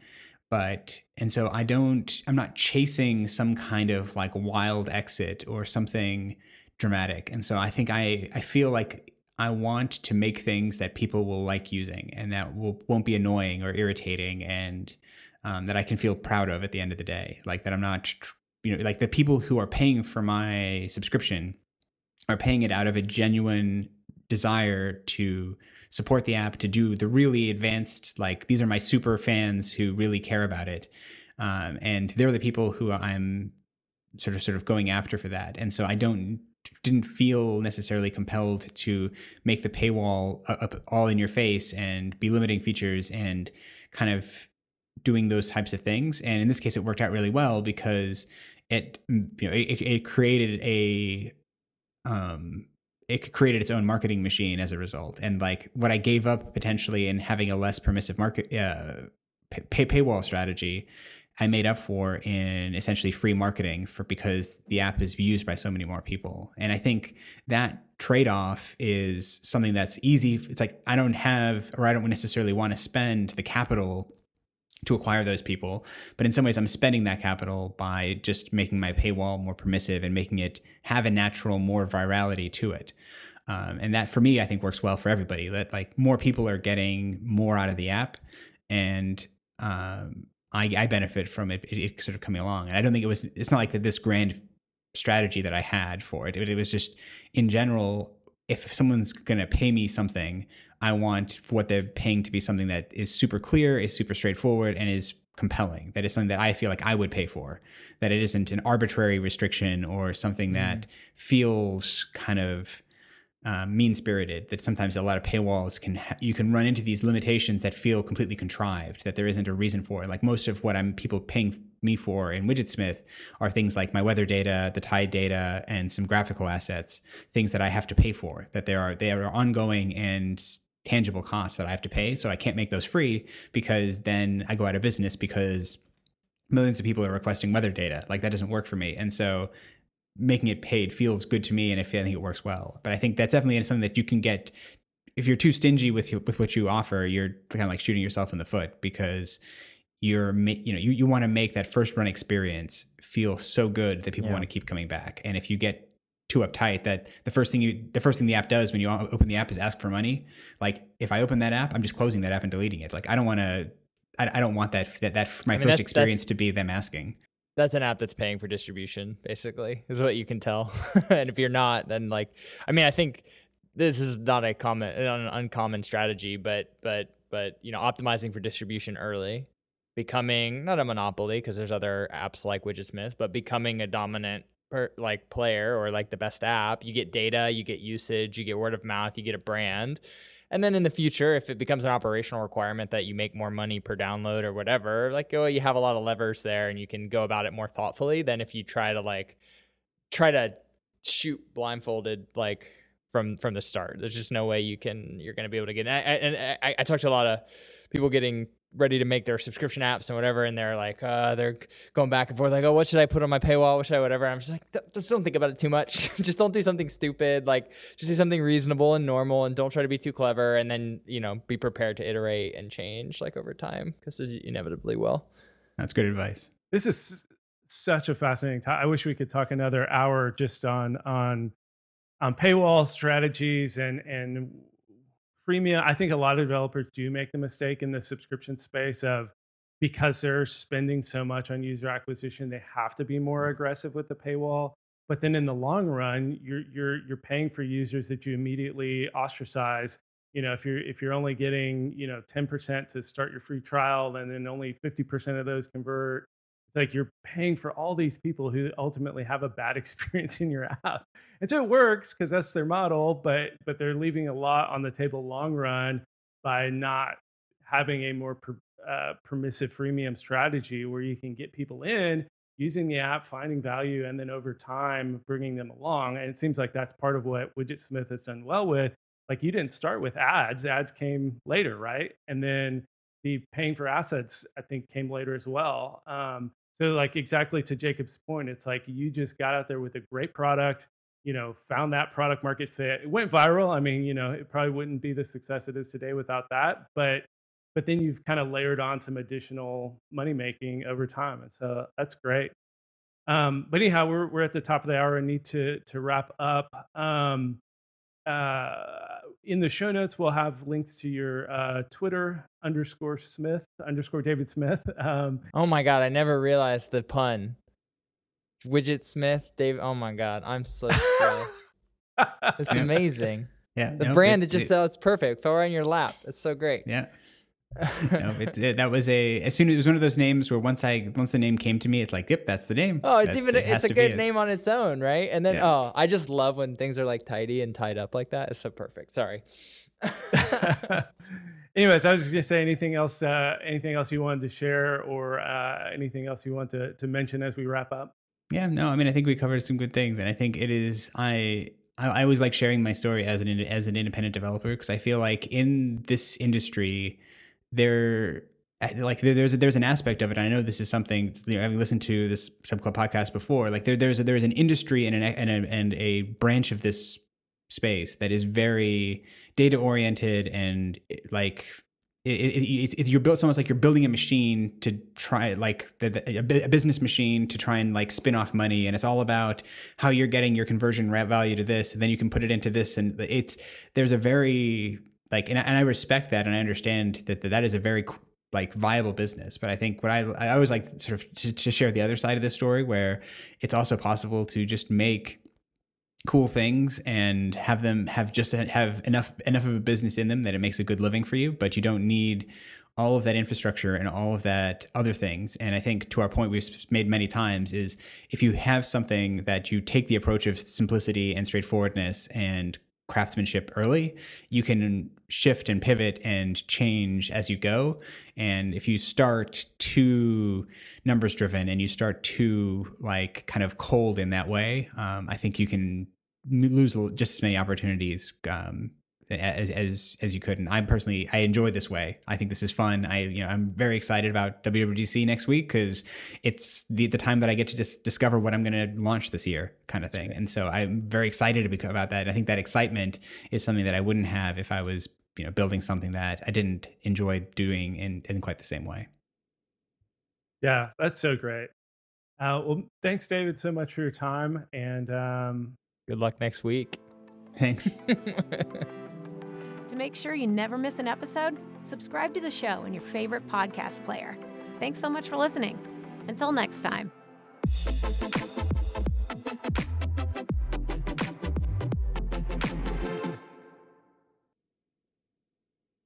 but and so I don't. I'm not chasing some kind of like wild exit or something dramatic. And so I think I I feel like I want to make things that people will like using and that will won't be annoying or irritating and um, that I can feel proud of at the end of the day. Like that I'm not, you know, like the people who are paying for my subscription are paying it out of a genuine desire to support the app, to do the really advanced, like these are my super fans who really care about it. Um, and they're the people who I'm sort of sort of going after for that. And so I don't didn't feel necessarily compelled to make the paywall up all in your face and be limiting features and kind of doing those types of things. And in this case, it worked out really well because it you know it, it created a um it created its own marketing machine as a result. And like what I gave up potentially in having a less permissive market uh, pay paywall strategy I made up for in essentially free marketing for because the app is used by so many more people. And I think that trade-off is something that's easy. It's like I don't have or I don't necessarily want to spend the capital to acquire those people. But in some ways, I'm spending that capital by just making my paywall more permissive and making it have a natural more virality to it. Um, and that for me, I think works well for everybody. That like more people are getting more out of the app, and um, I, I benefit from it, it, it, sort of coming along. And I don't think it was, it's not like that this grand strategy that I had for it. It, it was just in general, if someone's going to pay me something, I want for what they're paying to be something that is super clear, is super straightforward, and is compelling. That is something that I feel like I would pay for. That it isn't an arbitrary restriction or something mm. that feels kind of um, mean spirited that sometimes a lot of paywalls can ha- you can run into these limitations that feel completely contrived that there isn't a reason for like most of what i'm people paying me for in widgetsmith are things like my weather data the tide data and some graphical assets things that i have to pay for that there are they are ongoing and tangible costs that i have to pay so i can't make those free because then i go out of business because millions of people are requesting weather data. Like that doesn't work for me. And so making it paid feels good to me and I think it works well. But I think that's definitely something that you can get if you're too stingy with with what you offer, you're kind of like shooting yourself in the foot because you're you know you, you want to make that first run experience feel so good that people yeah. want to keep coming back. And if you get too uptight that the first thing you the first thing the app does when you open the app is ask for money, like if I open that app, I'm just closing that app and deleting it. Like I don't want to I, I don't want that that that my I mean, first experience to be them asking that's an app that's paying for distribution basically is what you can tell. And if you're not then like i mean i think this is not a common an uncommon strategy but but but you know optimizing for distribution early becoming not a monopoly because there's other apps like widgetsmith but becoming a dominant per, like player or like the best app. You get data you get usage you get word of mouth you get a brand and then in the future, if it becomes an operational requirement that you make more money per download or whatever, like oh, you have a lot of levers there and you can go about it more thoughtfully than if you try to like try to shoot blindfolded like from from the start. There's just no way you can you're going to be able to get. And I, and I, I talked to a lot of people getting ready to make their subscription apps and whatever, and they're like, uh, they're going back and forth, like, oh, what should I put on my paywall? What should I, whatever? I'm just like, just don't think about it too much. just don't do something stupid. Like, just do something reasonable and normal, and don't try to be too clever. And then, you know, be prepared to iterate and change like over time because you inevitably will. That's good advice. This is such a fascinating time. I wish we could talk another hour just on on on paywall strategies and and freemium i think a lot of developers do make the mistake in the subscription space of because they're spending so much on user acquisition they have to be more aggressive with the paywall. But then in the long run you're you're you're paying for users that you immediately ostracize. You know if you're if you're only getting you know 10% to start your free trial and then only 50% of those convert it's like you're paying for all these people who ultimately have a bad experience in your app. And so it works because that's their model but but they're leaving a lot on the table long run by not having a more per, uh, permissive freemium strategy where you can get people in using the app finding value and then over time bringing them along. And it seems like that's part of what widgetsmith has done well with. Like you didn't start with ads ads came later right? And then the paying for assets i think came later as well. Um, so like exactly to Jacob's point, it's like you just got out there with a great product, you know, found that product market fit. It went viral. I mean, you know, it probably wouldn't be the success it is today without that, but but then you've kind of layered on some additional money making over time. And so that's great. Um, but anyhow, we're we're at the top of the hour and need to to wrap up. Um, uh, in the show notes, we'll have links to your uh, Twitter underscore Smith underscore David Smith. Um, oh my God. I never realized the pun. Widget Smith, Dave. Oh my God. I'm so slow. it's amazing. Yeah. The no, brand it- is just it- so it's perfect. Fell right in your lap. It's so great. Yeah. No, it, it- that was a as soon as it was one of those names where once I once the name came to me, it's like, yep, that's the name. Oh, it's That- even it it's a to be good it. name on its own, right? And then Yeah. oh, I just love when things are like tidy and tied up like that. It's so perfect. Sorry. Anyways, I was just gonna say anything else, uh, anything else you wanted to share, or uh, anything else you want to to mention as we wrap up. Yeah, no, I mean, I think we covered some good things, and I think it is. I I, I always like sharing my story as an as an independent developer because I feel like in this industry, there eh, like there, there's there's an aspect of it. I know this is something you know, having listened to this Sub Club podcast before. Like there there's a, there's an industry and an and a, and a branch of this space that is very data oriented and eh, like it, it, you're built it's almost like you're building a machine to try like the, the, a business machine to try and like spin off money and it's all about how you're getting your conversion value to this and then you can put it into this and it's there's a very like and I, and I respect that and I understand that that, that is a very like viable business but I think what I I always like sort of to, to share the other side of this story where it's also possible to just make cool things and have them have just have enough enough of a business in them that it makes a good living for you but you don't need all of that infrastructure and all of that other things. And i think to our point we've made many times is if you have something that you take the approach of simplicity and straightforwardness and craftsmanship early you can shift and pivot and change as you go. And if you start too numbers driven and you start too like kind of cold in that way um, i think you can lose just as many opportunities um, as, as as you could. And i personally i enjoy this way. I think this is fun. I you know i'm very excited about wwdc next week because it's the, the time that i get to just discover what i'm going to launch this year kind of thing. and so i'm very excited about that. And i think that excitement is something that i wouldn't have if i was you know building something that i didn't enjoy doing in, in quite the same way. Yeah, that's so great. Uh, well, thanks, David, so much for your time, and um, Good luck next week. thanks To make sure you never miss an episode, subscribe to the show in your favorite podcast player. Thanks so much for listening. Until next time.